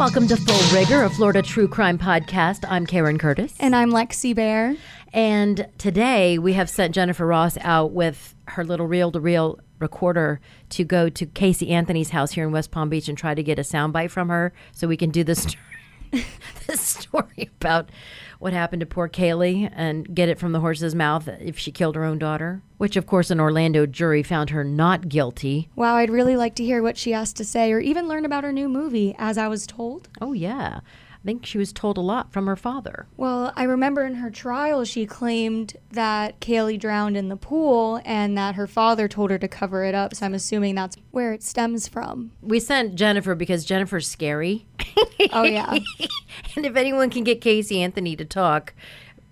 Welcome to Full Rigor, a Florida true crime podcast. I'm Karen Curtis. And I'm Lexi Bear. And today we have sent Jennifer Ross out with her little reel to reel recorder to go to Casey Anthony's house here in West Palm Beach and try to get a soundbite from her so we can do this, this story about what happened to poor Caylee and get it from the horse's mouth if she killed her own daughter, which, of course, an Orlando jury found her not guilty. Wow, I'd really like to hear what she has to say or even learn about her new movie, as I was told. Oh, yeah. I think she was told a lot from her father. Well, I remember in her trial, she claimed that Caylee drowned in the pool and that her father told her to cover it up. So I'm assuming that's where it stems from. We sent Jennifer because Jennifer's scary. Oh, yeah. and if anyone can get Casey Anthony to talk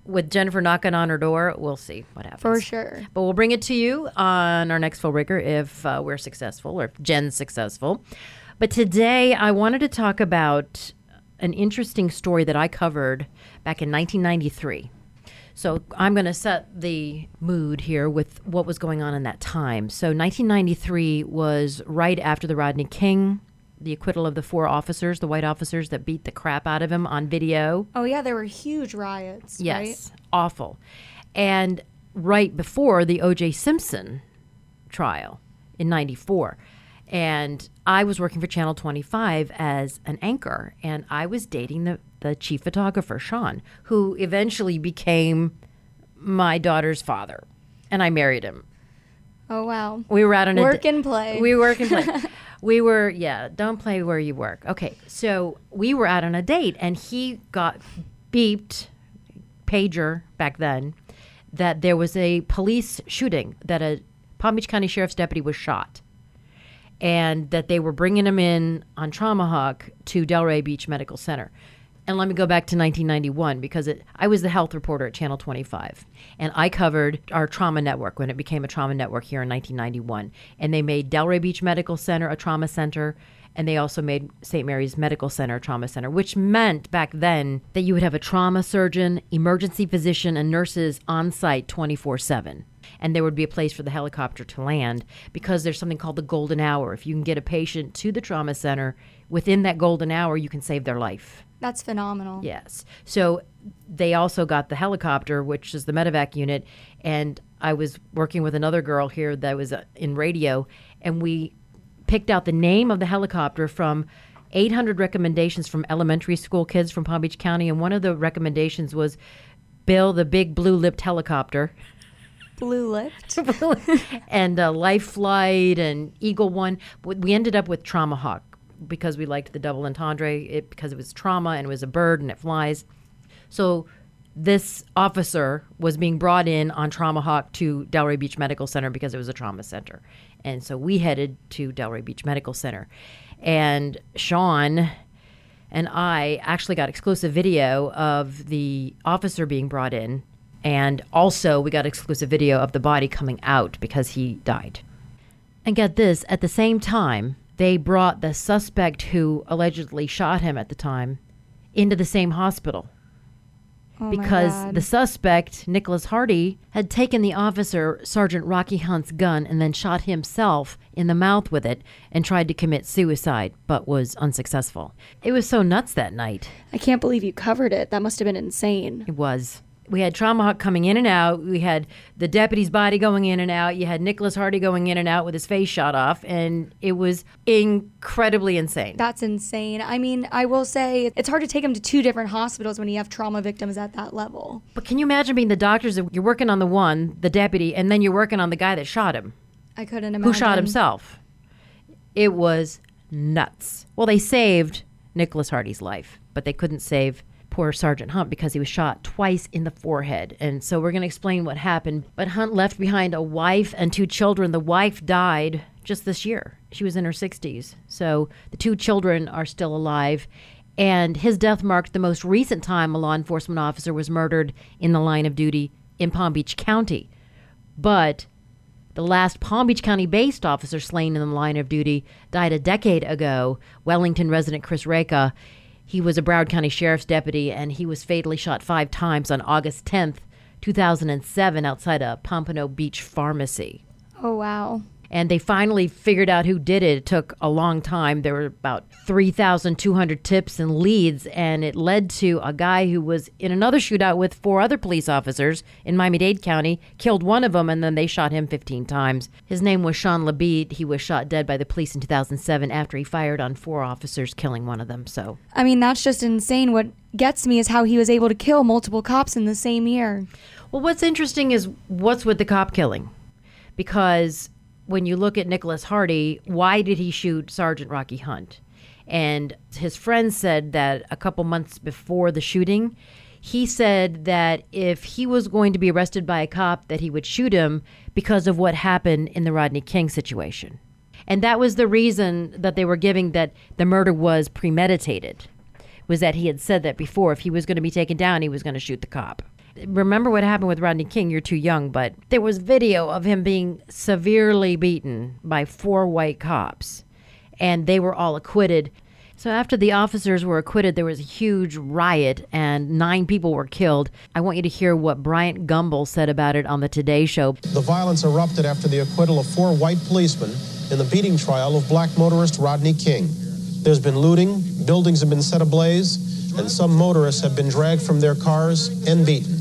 with Jennifer knocking on her door, we'll see what happens. For sure. But we'll bring it to you on our next full rigor if uh, we're successful or if Jen's successful. But today I wanted to talk about an interesting story that I covered back in 1993. So I'm going to set the mood here with what was going on in that time. So 1993 was right after the Rodney King, the acquittal of the four officers, the white officers that beat the crap out of him on video. Oh, yeah, there were huge riots. Yes, Right? awful. And right before the O.J. Simpson trial in 94. And I was working for Channel 25 as an anchor, and I was dating the, the chief photographer, Sean, who eventually became my daughter's father. And I married him. Oh, wow. We were out on a Work and play. We work and play. we were yeah. Don't play where you work. Okay, so we were out on a date, and he got beeped, pager back then, that there was a police shooting that a Palm Beach County Sheriff's deputy was shot, and that they were bringing him in on Trauma Hawk to Delray Beach Medical Center. And let me go back to 1991 because it, I was the health reporter at Channel 25. And I covered our trauma network when it became a trauma network here in 1991. And they made Delray Beach Medical Center a trauma center. And they also made St. Mary's Medical Center a trauma center, which meant back then that you would have a trauma surgeon, emergency physician, and nurses on site 24 7 and there would be a place for the helicopter to land because there's something called the golden hour. If you can get a patient to the trauma center within that golden hour, you can save their life. That's phenomenal. Yes. So they also got the helicopter, which is the medevac unit, and I was working with another girl here that was uh, in radio, and we picked out the name of the helicopter from 800 recommendations from elementary school kids from Palm Beach County, and one of the recommendations was Bill the big blue-lipped helicopter. Blue Lift. and uh, Life Flight and Eagle One. We ended up with Trauma Hawk because we liked the double entendre it, because it was trauma and it was a bird and it flies. So this officer was being brought in on Trauma Hawk to Delray Beach Medical Center because it was a trauma center. And so we headed to Delray Beach Medical Center. And Sean and I actually got exclusive video of the officer being brought in. And also, we got exclusive video of the body coming out because he died. And get this at the same time, they brought the suspect who allegedly shot him at the time into the same hospital Oh because the suspect, Nicholas Hardy, had taken the officer, Sergeant Rocky Hunt's gun, and then shot himself in the mouth with it and tried to commit suicide, but was unsuccessful. It was so nuts that night. I can't believe you covered it. That must have been insane. It was. We had Trauma Hawk coming in and out. We had the deputy's body going in and out. You had Nicholas Hardy going in and out with his face shot off, and it was incredibly insane. That's insane. I mean, I will say it's hard to take him to two different hospitals when you have trauma victims at that level. But can you imagine being the doctors? that You're working on the one, the deputy, and then you're working on the guy that shot him. I couldn't imagine. who shot himself. It was nuts. Well, they saved Nicholas Hardy's life, but they couldn't save poor Sergeant Hunt because he was shot twice in the forehead. And so we're going to explain what happened. But Hunt left behind a wife and two children. The wife died just this year. She was in her 60s. So the two children are still alive. And his death marked the most recent time a law enforcement officer was murdered in the line of duty in Palm Beach County. But the last Palm Beach County based officer slain in the line of duty died a decade ago. Wellington resident Chris Reyka. He was a Broward County Sheriff's deputy and he was fatally shot five times on August 10th, 2007, outside a Pompano Beach pharmacy. Oh, wow. And they finally figured out who did it. It took a long time. There were about 3,200 tips and leads, and it led to a guy who was in another shootout with four other police officers in Miami Dade County, killed one of them, and then they shot him 15 times. His name was Shawn Labeet. He was shot dead by the police in 2007 after he fired on four officers, killing one of them. So, I mean, that's just insane. What gets me is how he was able to kill multiple cops in the same year. well, what's interesting is what's with the cop killing, because when you look at Nicholas Hardy, why did he shoot Sergeant Rocky Hunt? And his friends said that a couple months before the shooting, he said that if he was going to be arrested by a cop, that he would shoot him because of what happened in the Rodney King situation. And that was the reason that they were giving that the murder was premeditated. Was that he had said that before if he was going to be taken down, he was going to shoot the cop. Remember what happened with Rodney King? You're too young, but there was video of him being severely beaten by four white cops, and they were all acquitted. So after the officers were acquitted, there was a huge riot and nine people were killed. I want you to hear what Bryant Gumbel said about it on the Today Show. The violence erupted after the acquittal of four white policemen in the beating trial of black motorist Rodney King. There's been looting, buildings have been set ablaze, and some motorists have been dragged from their cars and beaten.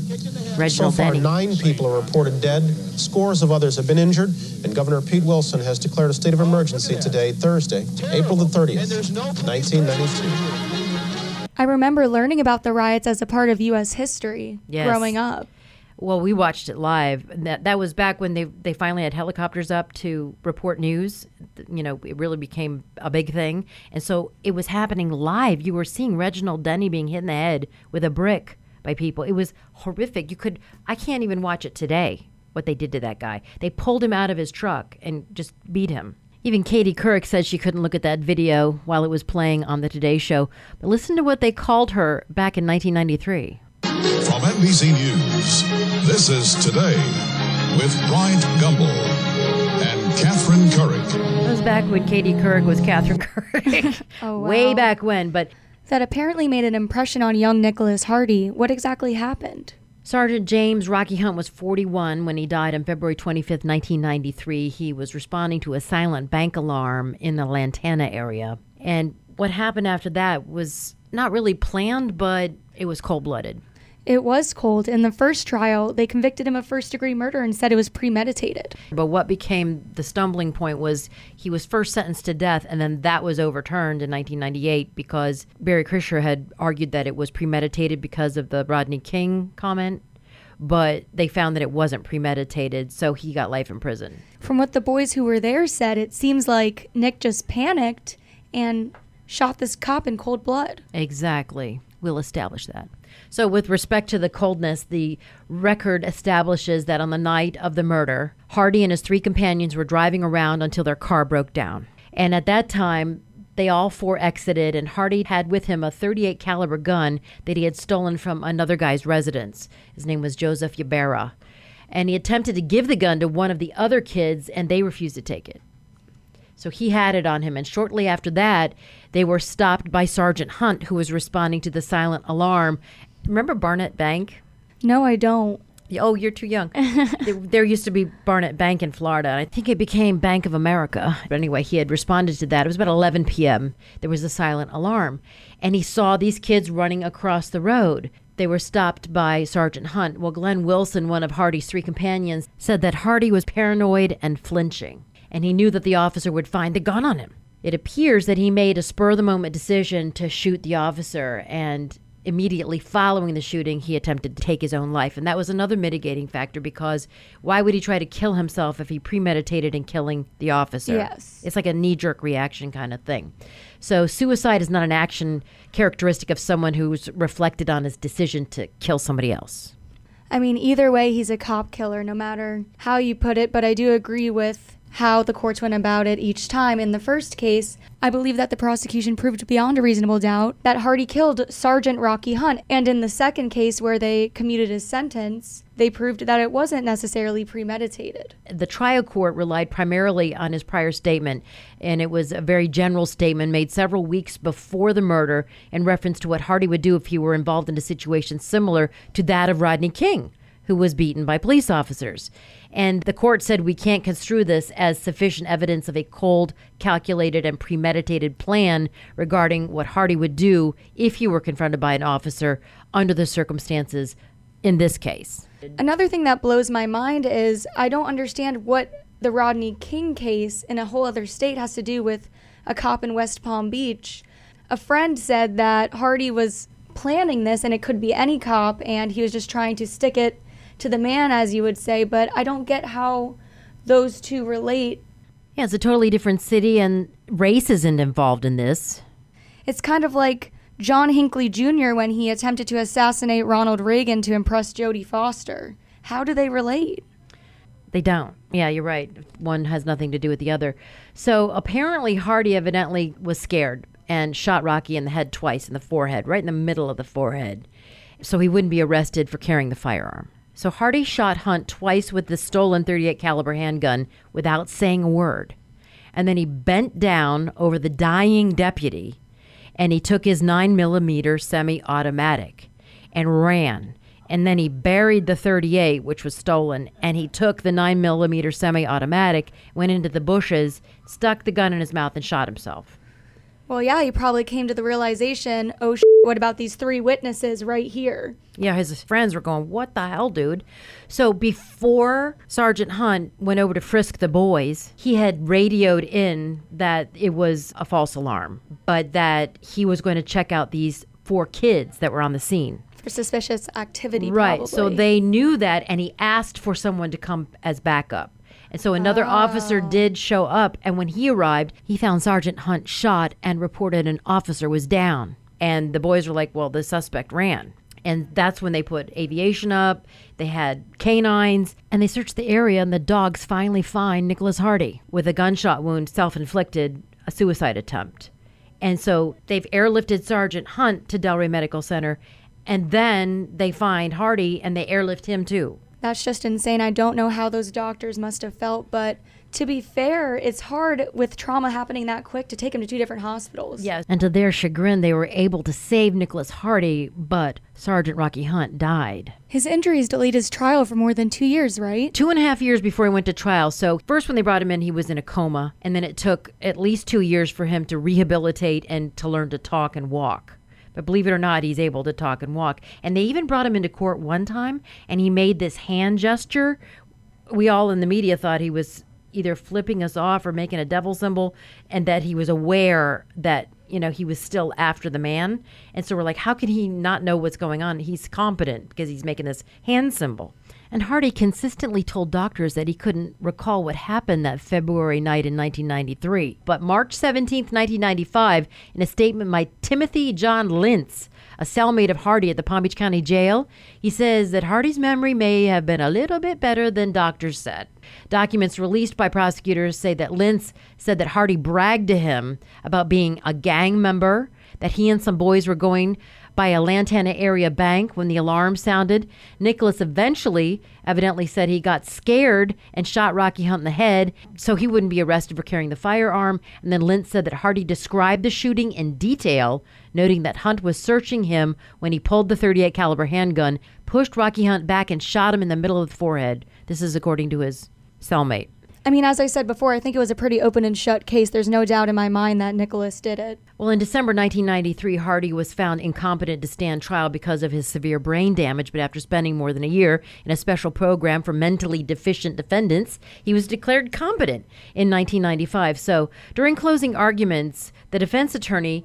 So far, Denny. nine people are reported dead. Scores of others have been injured, and Governor Pete Wilson has declared a state of emergency today, Thursday, April the 30th, 1992. I remember learning about the riots as a part of U.S. history Yes. growing up. Well, we watched it live. That that was back when they they finally had helicopters up to report news. You know, it really became a big thing, and so it was happening live. You were seeing Reginald Denny being hit in the head with a brick by people. It was horrific. You could I can't even watch it today. What they did to that guy. They pulled him out of his truck and just beat him. Even Katie Couric said she couldn't look at that video while it was playing on the Today Show. But listen to what they called her back in 1993. From NBC News, this is Today with Bryant Gumbel and Catherine Couric. That was back when Katie Couric was Catherine Couric. Oh, Way back when. But That apparently made an impression on young Nicholas Hardy. What exactly happened? Sergeant James Rocky Hunt was 41 when he died on February 25, 1993. He was responding to a silent bank alarm in the Lantana area. And what happened after that was not really planned, but it was cold blooded. It was cold. In the first trial, they convicted him of first degree murder and said it was premeditated. But what became the stumbling point was he was first sentenced to death, and then that was overturned in 1998 because Barry Krischer had argued that it was premeditated because of the Rodney King comment. But they found that it wasn't premeditated, so he got life in prison. From what the boys who were there said, it seems like Nick just panicked and shot this cop in cold blood. Exactly. We'll establish that. So, with respect to the coldness, the record establishes that on the night of the murder, Hardy and his three companions were driving around until their car broke down. And at that time, they all four exited, and Hardy had with him a 38 caliber gun that he had stolen from another guy's residence. His name was Joseph Ybarra. And he attempted to give the gun to one of the other kids, and they refused to take it. So he had it on him. And shortly after that, they were stopped by Sergeant Hunt, who was responding to the silent alarm. Remember Barnett Bank? No, I don't. Oh, you're too young. there, used to be Barnett Bank in Florida. and I think it became Bank of America. But anyway, he had responded to that. It was about 11 p.m. There was a silent alarm. And he saw these kids running across the road. They were stopped by Sergeant Hunt. Well, Glenn Wilson, one of Hardy's three companions, said that Hardy was paranoid and flinching. And he knew that the officer would find the gun on him. It appears that he made a spur of the moment decision to shoot the officer and immediately following the shooting, he attempted to take his own life. And that was another mitigating factor because why would he try to kill himself if he premeditated in killing the officer? Yes. It's like a knee jerk reaction kind of thing. So, suicide is not an action characteristic of someone who's reflected on his decision to kill somebody else. I mean, either way, he's a cop killer, no matter how you put it, but I do agree with how the courts went about it each time. In the first case, I believe that the prosecution proved beyond a reasonable doubt that Hardy killed Sergeant Rocky Hunt. And in the second case, where they commuted his sentence, they proved that it wasn't necessarily premeditated. the trial court relied primarily on his prior statement, and it was a very general statement made several weeks before the murder in reference to what Hardy would do if he were involved in a situation similar to that of Rodney King, who was beaten by police officers. And the court said we can't construe this as sufficient evidence of a cold, calculated, and premeditated plan regarding what Hardy would do if he were confronted by an officer under the circumstances in this case. Another thing that blows my mind is I don't understand what the Rodney King case in a whole other state has to do with a cop in West Palm Beach. A friend said that Hardy was planning this and it could be any cop and he was just trying to stick it to the man, as you would say, but I don't get how those two relate. Yeah, it's a totally different city, and race isn't involved in this. It's kind of like John Hinckley Jr. when he attempted to assassinate Ronald Reagan to impress Jodie Foster. How do they relate? They don't. Yeah, you're right. One has nothing to do with the other. So apparently, Hardy evidently was scared and shot Rocky in the head twice in the forehead, right in the middle of the forehead, so he wouldn't be arrested for carrying the firearm. So Hardy shot Hunt twice with the stolen 38 caliber handgun without saying a word. And then he bent down over the dying deputy and he took his 9 millimeter semi-automatic and ran and then he buried the 38 which was stolen and he took the 9 millimeter semi-automatic went into the bushes stuck the gun in his mouth and shot himself Well, yeah, he probably came to the realization, oh, sh- what about these three witnesses right here? yeah his friends were going what the hell dude so before sergeant hunt went over to frisk the boys he had radioed in that it was a false alarm but that he was going to check out these four kids that were on the scene For suspicious activity, Right. So they knew that, and he asked for someone to come as backup. And so another officer ah. did show up, and when he arrived, he found Sergeant Hunt shot and reported an officer was down. And the boys were like, well, the suspect ran. And that's when they put aviation up, they had canines, and they searched the area, and the dogs finally find Nicholas Hardy with a gunshot wound, self inflicted, a suicide attempt. And so they've airlifted Sergeant Hunt to Delray Medical Center, and then they find Hardy and they airlift him too. That's just insane. I don't know how those doctors must have felt, but to be fair, it's hard with trauma happening that quick to take him to two different hospitals. Yes. And to their chagrin, they were able to save Nicholas Hardy, but Sergeant Rocky Hunt died. His injuries delayed his trial for more than two years, right? Two and a half years before he went to trial. So, first, when they brought him in, he was in a coma, and then it took at least two years for him to rehabilitate and to learn to talk and walk. But believe it or not, he's able to talk and walk. And they even brought him into court one time, and he made this hand gesture. We all in the media thought he was either flipping us off or making a devil symbol, and that he was aware that you know he was still after the man. And so we're like, how can he not know what's going on? He's competent because he's making this hand symbol. And Hardy consistently told doctors that he couldn't recall what happened that February night in 1993. But March 17, 1995, in a statement by Timothy John Lintz, a cellmate of Hardy at the Palm Beach County Jail, he says that Hardy's memory may have been a little bit better than doctors said. Documents released by prosecutors say that Lintz said that Hardy bragged to him about being a gang member, that he and some boys were going by a Lantana area bank when the alarm sounded. Nicholas eventually evidently said he got scared and shot Rocky Hunt in the head so he wouldn't be arrested for carrying the firearm. And then Lintz said that Hardy described the shooting in detail, noting that Hunt was searching him when he pulled the 38 caliber handgun, pushed Rocky Hunt back and shot him in the middle of the forehead. This is according to his cellmate. I mean, as I said before, I think it was a pretty open and shut case. There's no doubt in my mind that Nicholas did it. Well, in December 1993, Hardy was found incompetent to stand trial because of his severe brain damage, but after spending more than a year in a special program for mentally deficient defendants, he was declared competent in 1995. So, during closing arguments, the defense attorney,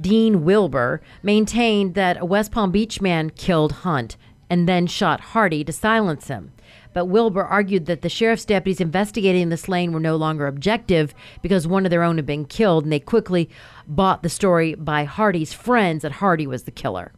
Dean Wilbur, maintained that a West Palm Beach man killed Hunt and then shot Hardy to silence him. But Wilbur argued that the sheriff's deputies investigating the slaying were no longer objective because one of their own had been killed, and they quickly bought the story by Hardy's friends that Hardy was the killer.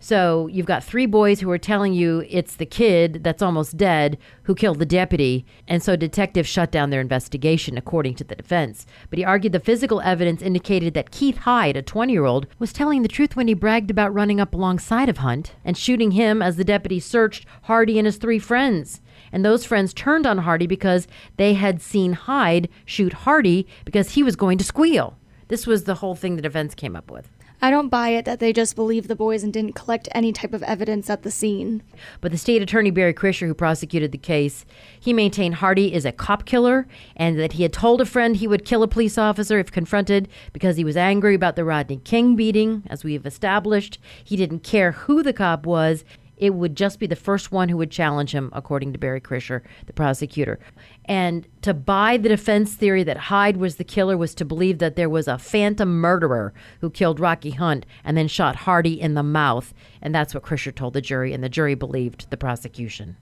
So you've got three boys who are telling you it's the kid that's almost dead who killed the deputy, and so detectives shut down their investigation, according to the defense. But he argued the physical evidence indicated that Keith Hyde, a 20 year old, was telling the truth when he bragged about running up alongside of Hunt and shooting him as the deputy searched Hardy and his three friends. And those friends turned on Hardy because they had seen Hyde shoot Hardy because he was going to squeal. This was the whole thing the defense came up with. I don't buy it that they just believed the boys and didn't collect any type of evidence at the scene. But the state attorney, Barry Krischer, who prosecuted the case, he maintained Hardy is a cop killer and that he had told a friend he would kill a police officer if confronted because he was angry about the Rodney King beating. As we have established, he didn't care who the cop was it would just be the first one who would challenge him, according to Barry Krischer, the prosecutor. And to buy the defense theory that Hyde was the killer was to believe that there was a phantom murderer who killed Rocky Hunt and then shot Hardy in the mouth. And that's what Krischer told the jury, and the jury believed the prosecution.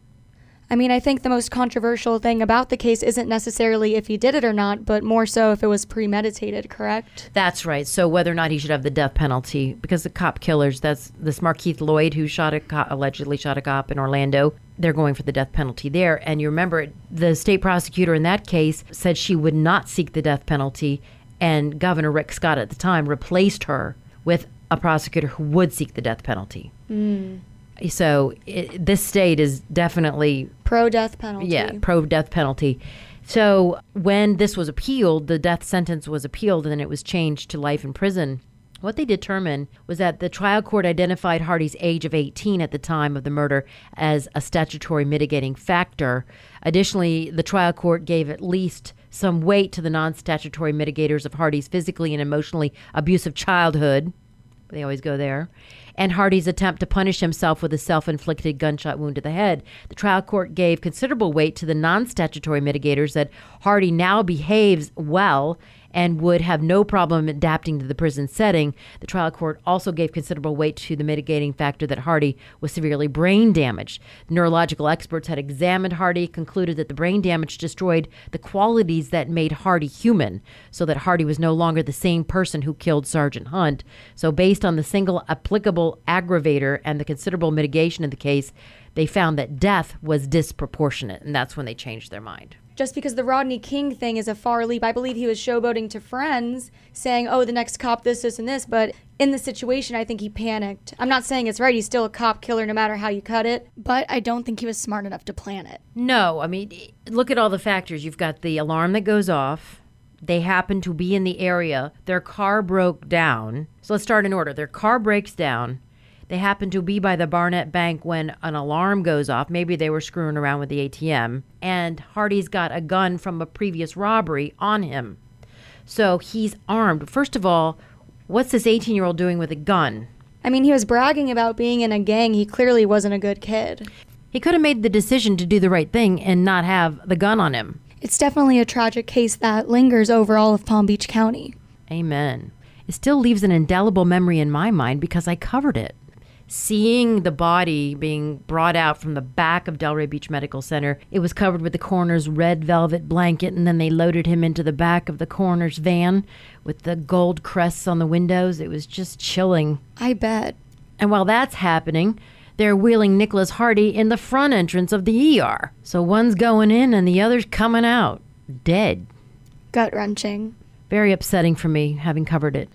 I mean, I think the most controversial thing about the case isn't necessarily if he did it or not, but more so if it was premeditated, correct? That's right. So whether or not he should have the death penalty, because the cop killers, that's this Markeith Loyd who shot a cop, allegedly shot a cop in Orlando. They're going for the death penalty there. And you remember the state prosecutor in that case said she would not seek the death penalty. And Governor Rick Scott at the time replaced her with a prosecutor who would seek the death penalty. Mm. So it, this state is definitely pro death penalty. Yeah, pro death penalty. So when this was appealed, the death sentence was appealed and then it was changed to life in prison. What they determined was that the trial court identified Hardy's age of 18 at the time of the murder as a statutory mitigating factor. Additionally, the trial court gave at least some weight to the non statutory mitigators of Hardy's physically and emotionally abusive childhood. They always go there and Hardy's attempt to punish himself with a self inflicted gunshot wound to the head. The trial court gave considerable weight to the non statutory mitigators that Hardy now behaves well and would have no problem adapting to the prison setting. The trial court also gave considerable weight to the mitigating factor that Hardy was severely brain damaged. Neurological experts had examined Hardy, concluded that the brain damage destroyed the qualities that made Hardy human, so that Hardy was no longer the same person who killed Sergeant Hunt. So, based on the single applicable aggravator and the considerable mitigation in the case, they found that death was disproportionate, and that's when they changed their mind just because the Rodney King thing is a far leap. I believe he was showboating to friends, saying, oh, the next cop, this, this, and this. But in the situation, I think he panicked. I'm not saying it's right. He's still a cop killer no matter how you cut it. But I don't think he was smart enough to plan it. No, I mean, look at all the factors. You've got the alarm that goes off. They happen to be in the area. Their car broke down. So let's start in order. Their car breaks down. They happen to be by the Barnett Bank when an alarm goes off. Maybe they were screwing around with the ATM. And Hardy's got a gun from a previous robbery on him. So he's armed. First of all, what's this 18 year old doing with a gun? I mean, he was bragging about being in a gang. He clearly wasn't a good kid. He could have made the decision to do the right thing and not have the gun on him. It's definitely a tragic case that lingers over all of Palm Beach County. Amen. It still leaves an indelible memory in my mind because I covered it seeing the body being brought out from the back of Delray Beach Medical Center. It was covered with the coroner's red velvet blanket, and then they loaded him into the back of the coroner's van with the gold crests on the windows. It was just chilling. I bet. And while that's happening, they're wheeling Nicholas Hardy in the front entrance of the ER. So one's going in and the other's coming out, dead. Gut wrenching. Very upsetting for me, having covered it.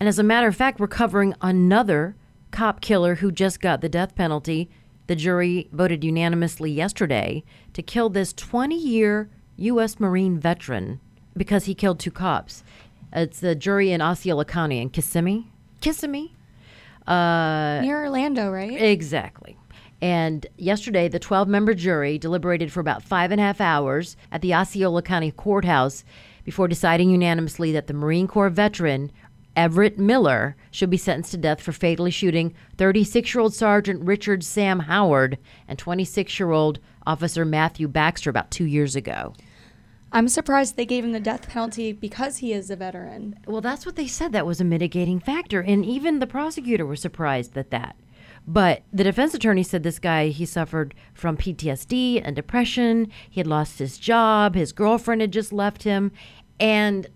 And as a matter of fact, we're covering another cop killer who just got the death penalty. The jury voted unanimously yesterday to kill this 20 year U.S. Marine veteran because he killed two cops. It's the jury in Osceola County in Kissimmee. Kissimmee? Uh, Near Orlando, right? Exactly. And yesterday, the 12 member jury deliberated for about five and a half hours at the Osceola County Courthouse before deciding unanimously that the Marine Corps veteran Everett Miller should be sentenced to death for fatally shooting 36 year old Sergeant Richard Sam Howard and 26 year old Officer Matthew Baxter about two years ago. I'm surprised they gave him the death penalty because he is a veteran. Well, that's what they said. That was a mitigating factor. And even the prosecutor was surprised at that. But the defense attorney said this guy, he suffered from PTSD and depression. He had lost his job. His girlfriend had just left him. And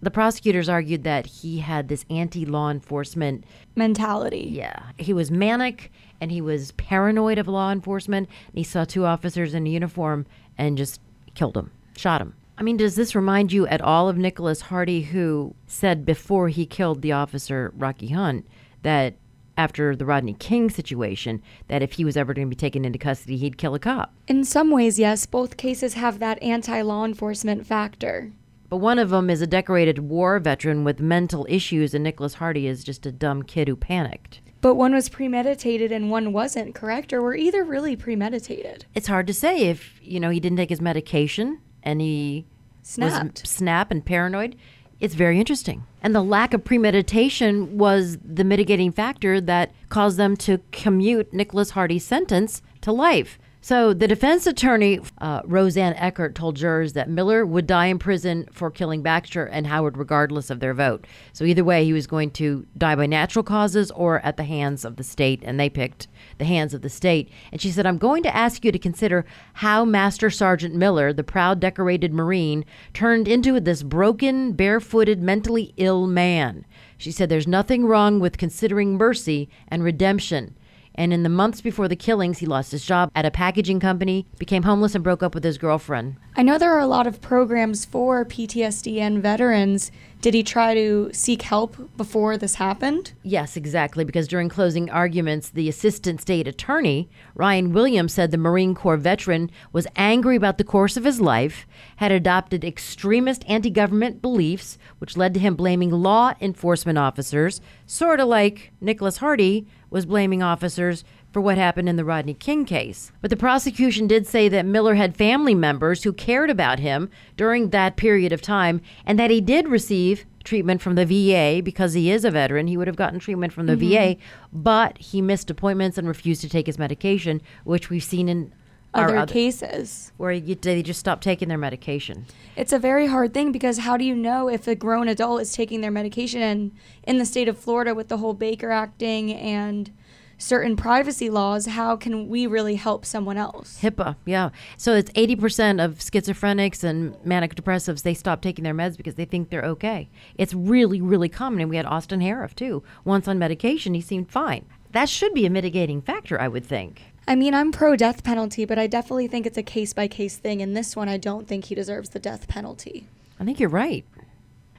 the prosecutors argued that he had this anti law enforcement mentality. Yeah. He was manic and he was paranoid of law enforcement. he saw two officers in uniform and just killed them, shot him. I mean, does this remind you at all of Nicholas Hardy, who said before he killed the officer, Rocky Hunt, that after the Rodney King situation, that if he was ever going to be taken into custody, he'd kill a cop? In some ways, yes. Both cases have that anti law enforcement factor. But one of them is a decorated war veteran with mental issues, and Nicholas Hardy is just a dumb kid who panicked. But one was premeditated and one wasn't, correct? Or were either really premeditated? It's hard to say if, you know, he didn't take his medication and he Snapped. was snap and paranoid. It's very interesting. And the lack of premeditation was the mitigating factor that caused them to commute Nicholas Hardy's sentence to life. So the defense attorney, uh, Roseanne Eckert, told jurors that Miller would die in prison for killing Baxter and Howard, regardless of their vote. So either way, he was going to die by natural causes or at the hands of the state, and they picked the hands of the state. And she said, I'm going to ask you to consider how Master Sergeant Miller, the proud decorated Marine, turned into this broken, barefooted, mentally ill man. She said, There's nothing wrong with considering mercy and redemption. And in the months before the killings, he lost his job at a packaging company, became homeless, and broke up with his girlfriend. I know there are a lot of programs for PTSD and veterans. Did he try to seek help before this happened? Yes, exactly. Because during closing arguments, the assistant state attorney, Ryan Williams, said the Marine Corps veteran was angry about the course of his life, had adopted extremist anti government beliefs, which led to him blaming law enforcement officers, sort of like Nicholas Hardy was blaming officers for what happened in the Rodney King case. But the prosecution did say that Miller had family members who cared about him during that period of time and that he did receive treatment from the VA because he is a veteran. He would have gotten treatment from the VA, mm-hmm. but he missed appointments and refused to take his medication, which we've seen in Other other cases. where you, they just stop taking their medication. It's a very hard thing because how do you know if a grown adult is taking their medication? And in the state of Florida, with the whole Baker acting and certain privacy laws, how can we really help someone else? HIPAA, yeah. So it's 80% of schizophrenics and manic depressives, they stop taking their meds because they think they're okay. It's really, really common. And we had Austin Harrouff, too. Once on medication, he seemed fine. That should be a mitigating factor, I would think. I mean, I'm pro death penalty, but I definitely think it's a case by case thing. In this one, I don't think he deserves the death penalty. I think you're right.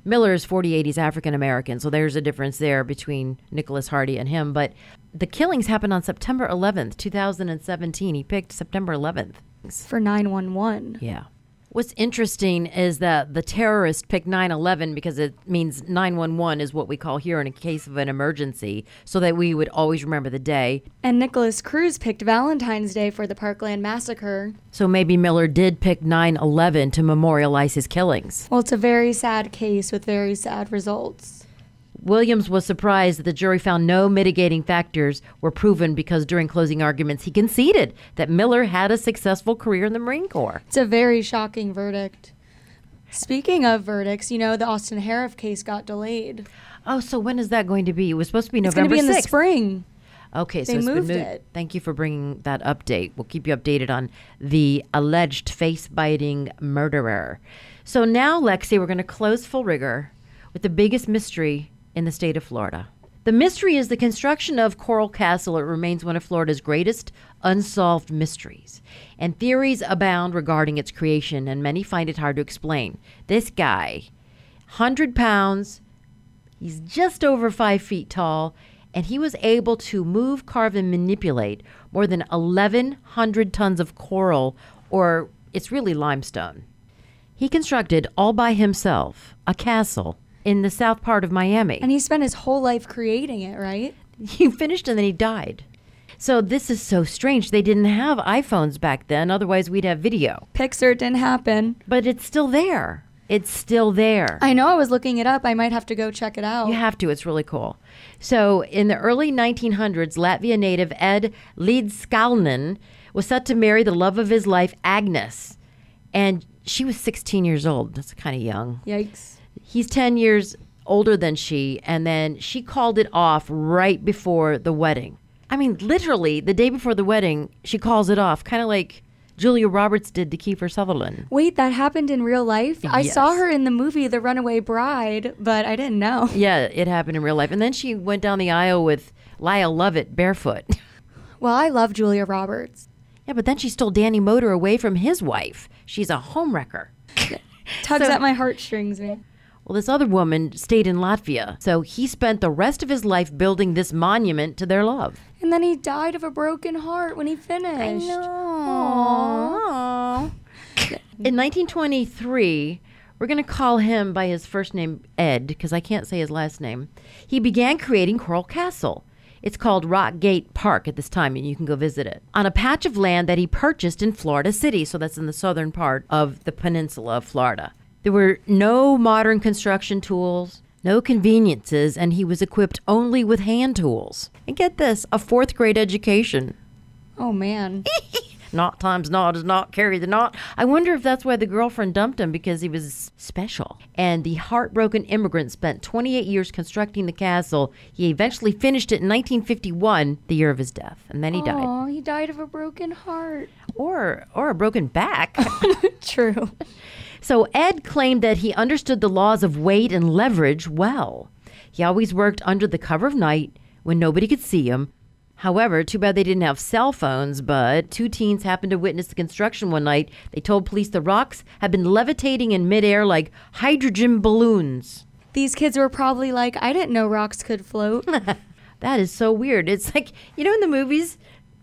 Miller is 48. He's African American, so there's a difference there between Nicholas Hardy and him. But the killings happened on September 11th, 2017. He picked September 11th. For 911. Yeah. What's interesting is that the terrorist picked 9 11 because it means 911 is what we call here in a case of an emergency, so that we would always remember the day. And Nikolas Cruz picked Valentine's Day for the Parkland Massacre. So maybe Miller did pick 9 11 to memorialize his killings. Well, it's a very sad case with very sad results. Williams was surprised that the jury found no mitigating factors were proven because during closing arguments he conceded that Miller had a successful career in the Marine Corps. It's a very shocking verdict. Speaking of verdicts, you know, the Austin Harrouff case got delayed. Oh, so when is that going to be? It was supposed to be November. It's going to be in the spring. Okay, so They it's been moved moved. it. Thank you for bringing that update. We'll keep you updated on the alleged face biting murderer. So now, Lexi, we're going to close full rigor with the biggest mystery in the state of Florida. The mystery is the construction of Coral Castle. It remains one of Florida's greatest unsolved mysteries. And theories abound regarding its creation, and many find it hard to explain. This guy, 100 pounds, He's just over five feet tall, and he was able to move, carve, and manipulate more than 1,100 tons of coral, or it's really limestone. He constructed all by himself a castle in the south part of Miami. And he spent his whole life creating it, right? he finished and then he died. So this is so strange. They didn't have iPhones back then, otherwise, we'd have video. Pixar didn't happen. But it's still there. It's still there. I know I was looking it up. I might have to go check it out. You have to. It's really cool. So, in the early 1900s, Latvia native Ed Leedskalnin was set to marry the love of his life, Agnes. And she was 16 years old. That's kind of young. Yikes. He's 10 years older than she. And then she called it off right before the wedding. I mean, literally, the day before the wedding, she calls it off, kind of like Julia Roberts did to Kiefer Sutherland. Wait, that happened in real life? I saw her in the movie The Runaway Bride, but I didn't know. Yeah, it happened in real life. And then she went down the aisle with Lyle Lovett barefoot. Well, I love Julia Roberts. Yeah, but then she stole Danny Moder away from his wife. She's a homewrecker. Tugs So- at my heartstrings, man. Well, this other woman stayed in Latvia, so he spent the rest of his life building this monument to their love. And then he died of a broken heart when he finished. I know. Aww. In 1923, we're going to call him by his first name, Ed, because I can't say his last name. He began creating Coral Castle. It's called Rock Gate Park at this time, and you can go visit it on a patch of land that he purchased in Florida City. So that's in the southern part of the peninsula of Florida. There were no modern construction tools, no conveniences, and he was equipped only with hand tools. And get this a fourth grade education. Oh man. Knot times knot is not carry the knot. I wonder if that's why the girlfriend dumped him because he was special. And the heartbroken immigrant spent 28 years constructing the castle. He eventually finished it in 1951, the year of his death, and then he died. Oh, he died of a broken heart. Or or a broken back. True. So Ed claimed that he understood the laws of weight and leverage well. He always worked under the cover of night when nobody could see him. However, too bad they didn't have cell phones, but two teens happened to witness the construction one night. They told police the rocks had been levitating in midair like hydrogen balloons. These kids were probably like, I didn't know rocks could float. That is so weird. It's like, you know, in the movies,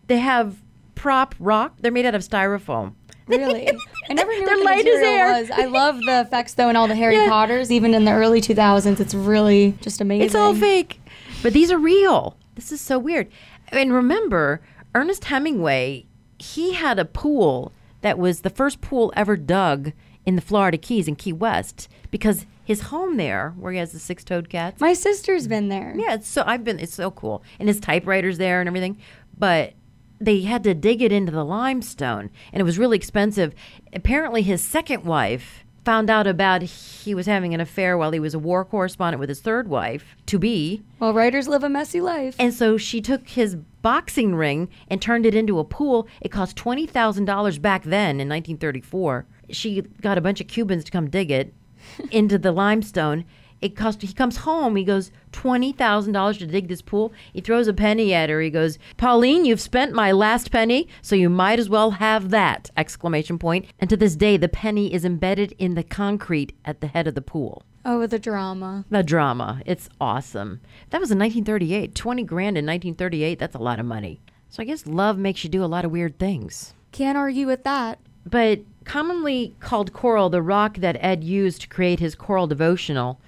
they have prop rock, they're made out of styrofoam. Really? I never knew They're what the light material air. was. I love the effects though in all the Harry Yeah. Potters, even in the early 2000s. It's really just amazing. It's all fake. But these are real. This is so weird. And remember, Ernest Hemingway, he had a pool that was the first pool ever dug in the Florida Keys in Key West because his home there, where he has the six toed cats. My sister's been there. yeah, it's so I've been it's so cool. And his typewriter's there and everything. But they had to dig it into the limestone and it was really expensive. Apparently his second wife found out about he was having an affair while he was a war correspondent with his third wife to be Well, writers live a messy life. and so she took his boxing ring and turned it into a pool. It cost $20,000 back then in 1934. She got a bunch of Cubans to come dig it into the limestone. It cost he comes home, he goes $20,000 to dig this pool. He throws a penny at her. He goes, "Pauline, you've spent my last penny, so you might as well have that!" exclamation point. And to this day, the penny is embedded in the concrete at the head of the pool. oh, the drama. The drama. It's awesome. That was in 1938. 20 grand in 1938. That's a lot of money. So I guess love makes you do a lot of weird things. Can't argue with that. But commonly called coral, the rock that Ed used to create his coral devotional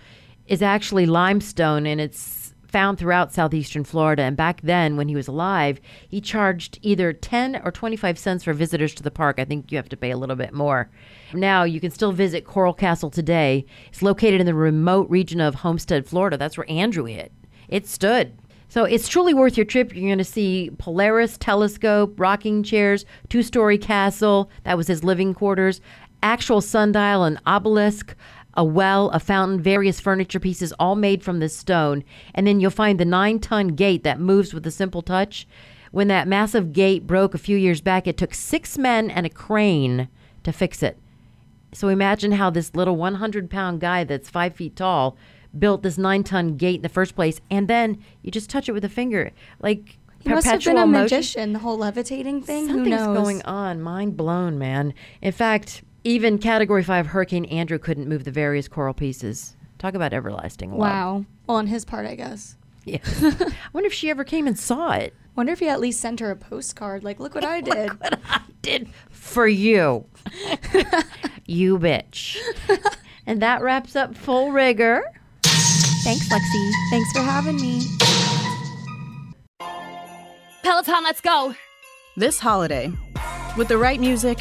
is actually limestone and it's found throughout southeastern Florida. And back then, when he was alive, he charged either 10 or 25 cents for visitors to the park. I think you have to pay a little bit more. Now, you can still visit Coral Castle today. It's located in the remote region of Homestead, Florida. That's where Andrew hit. It stood. So it's truly worth your trip. You're going to see Polaris telescope, rocking chairs, two story castle. That was his living quarters. Actual sundial, and obelisk, a well, a fountain, various furniture pieces, all made from this stone. And then you'll find the nine ton gate that moves with a simple touch. When that massive gate broke a few years back, it took six men and a crane to fix it. So imagine how this little 100 pound guy that's five feet tall built this nine ton gate in the first place, and then you just touch it with a finger, like He must have been a motion. magician, the whole levitating thing. Who Something's going on. Mind blown, man. In fact, even Category Five Hurricane Andrew couldn't move the various coral pieces. Talk about everlasting love. Wow. Well, on his part, I guess. Yeah. I wonder if she ever came and saw it. Wonder if he at least sent her a postcard. Like, look what I did. look What I did for you, you bitch. and that wraps up Full Rigor. Thanks, Lexi. Thanks for having me. Peloton, let's go. This holiday, with the right music